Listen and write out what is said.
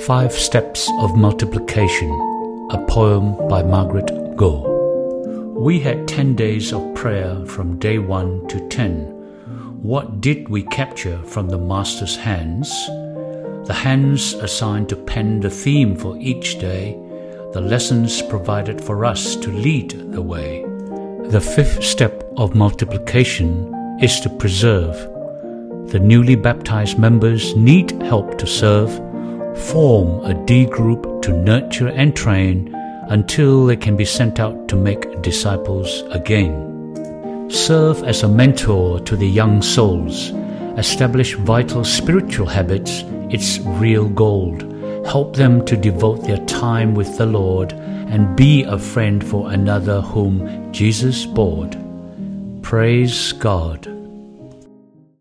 Five Steps of Multiplication, a poem by Margaret Goh. We had 10 days of prayer from day 1 to 10. What did we capture from the Master's hands? The hands assigned to pen the theme for each day, the lessons provided for us to lead the way. The fifth step of multiplication is to preserve. The newly baptized members need help to serve form a D group to nurture and train until they can be sent out to make disciples again. Serve as a mentor to the young souls. Establish vital spiritual habits, its real gold. Help them to devote their time with the Lord and be a friend for another whom Jesus bored. Praise God.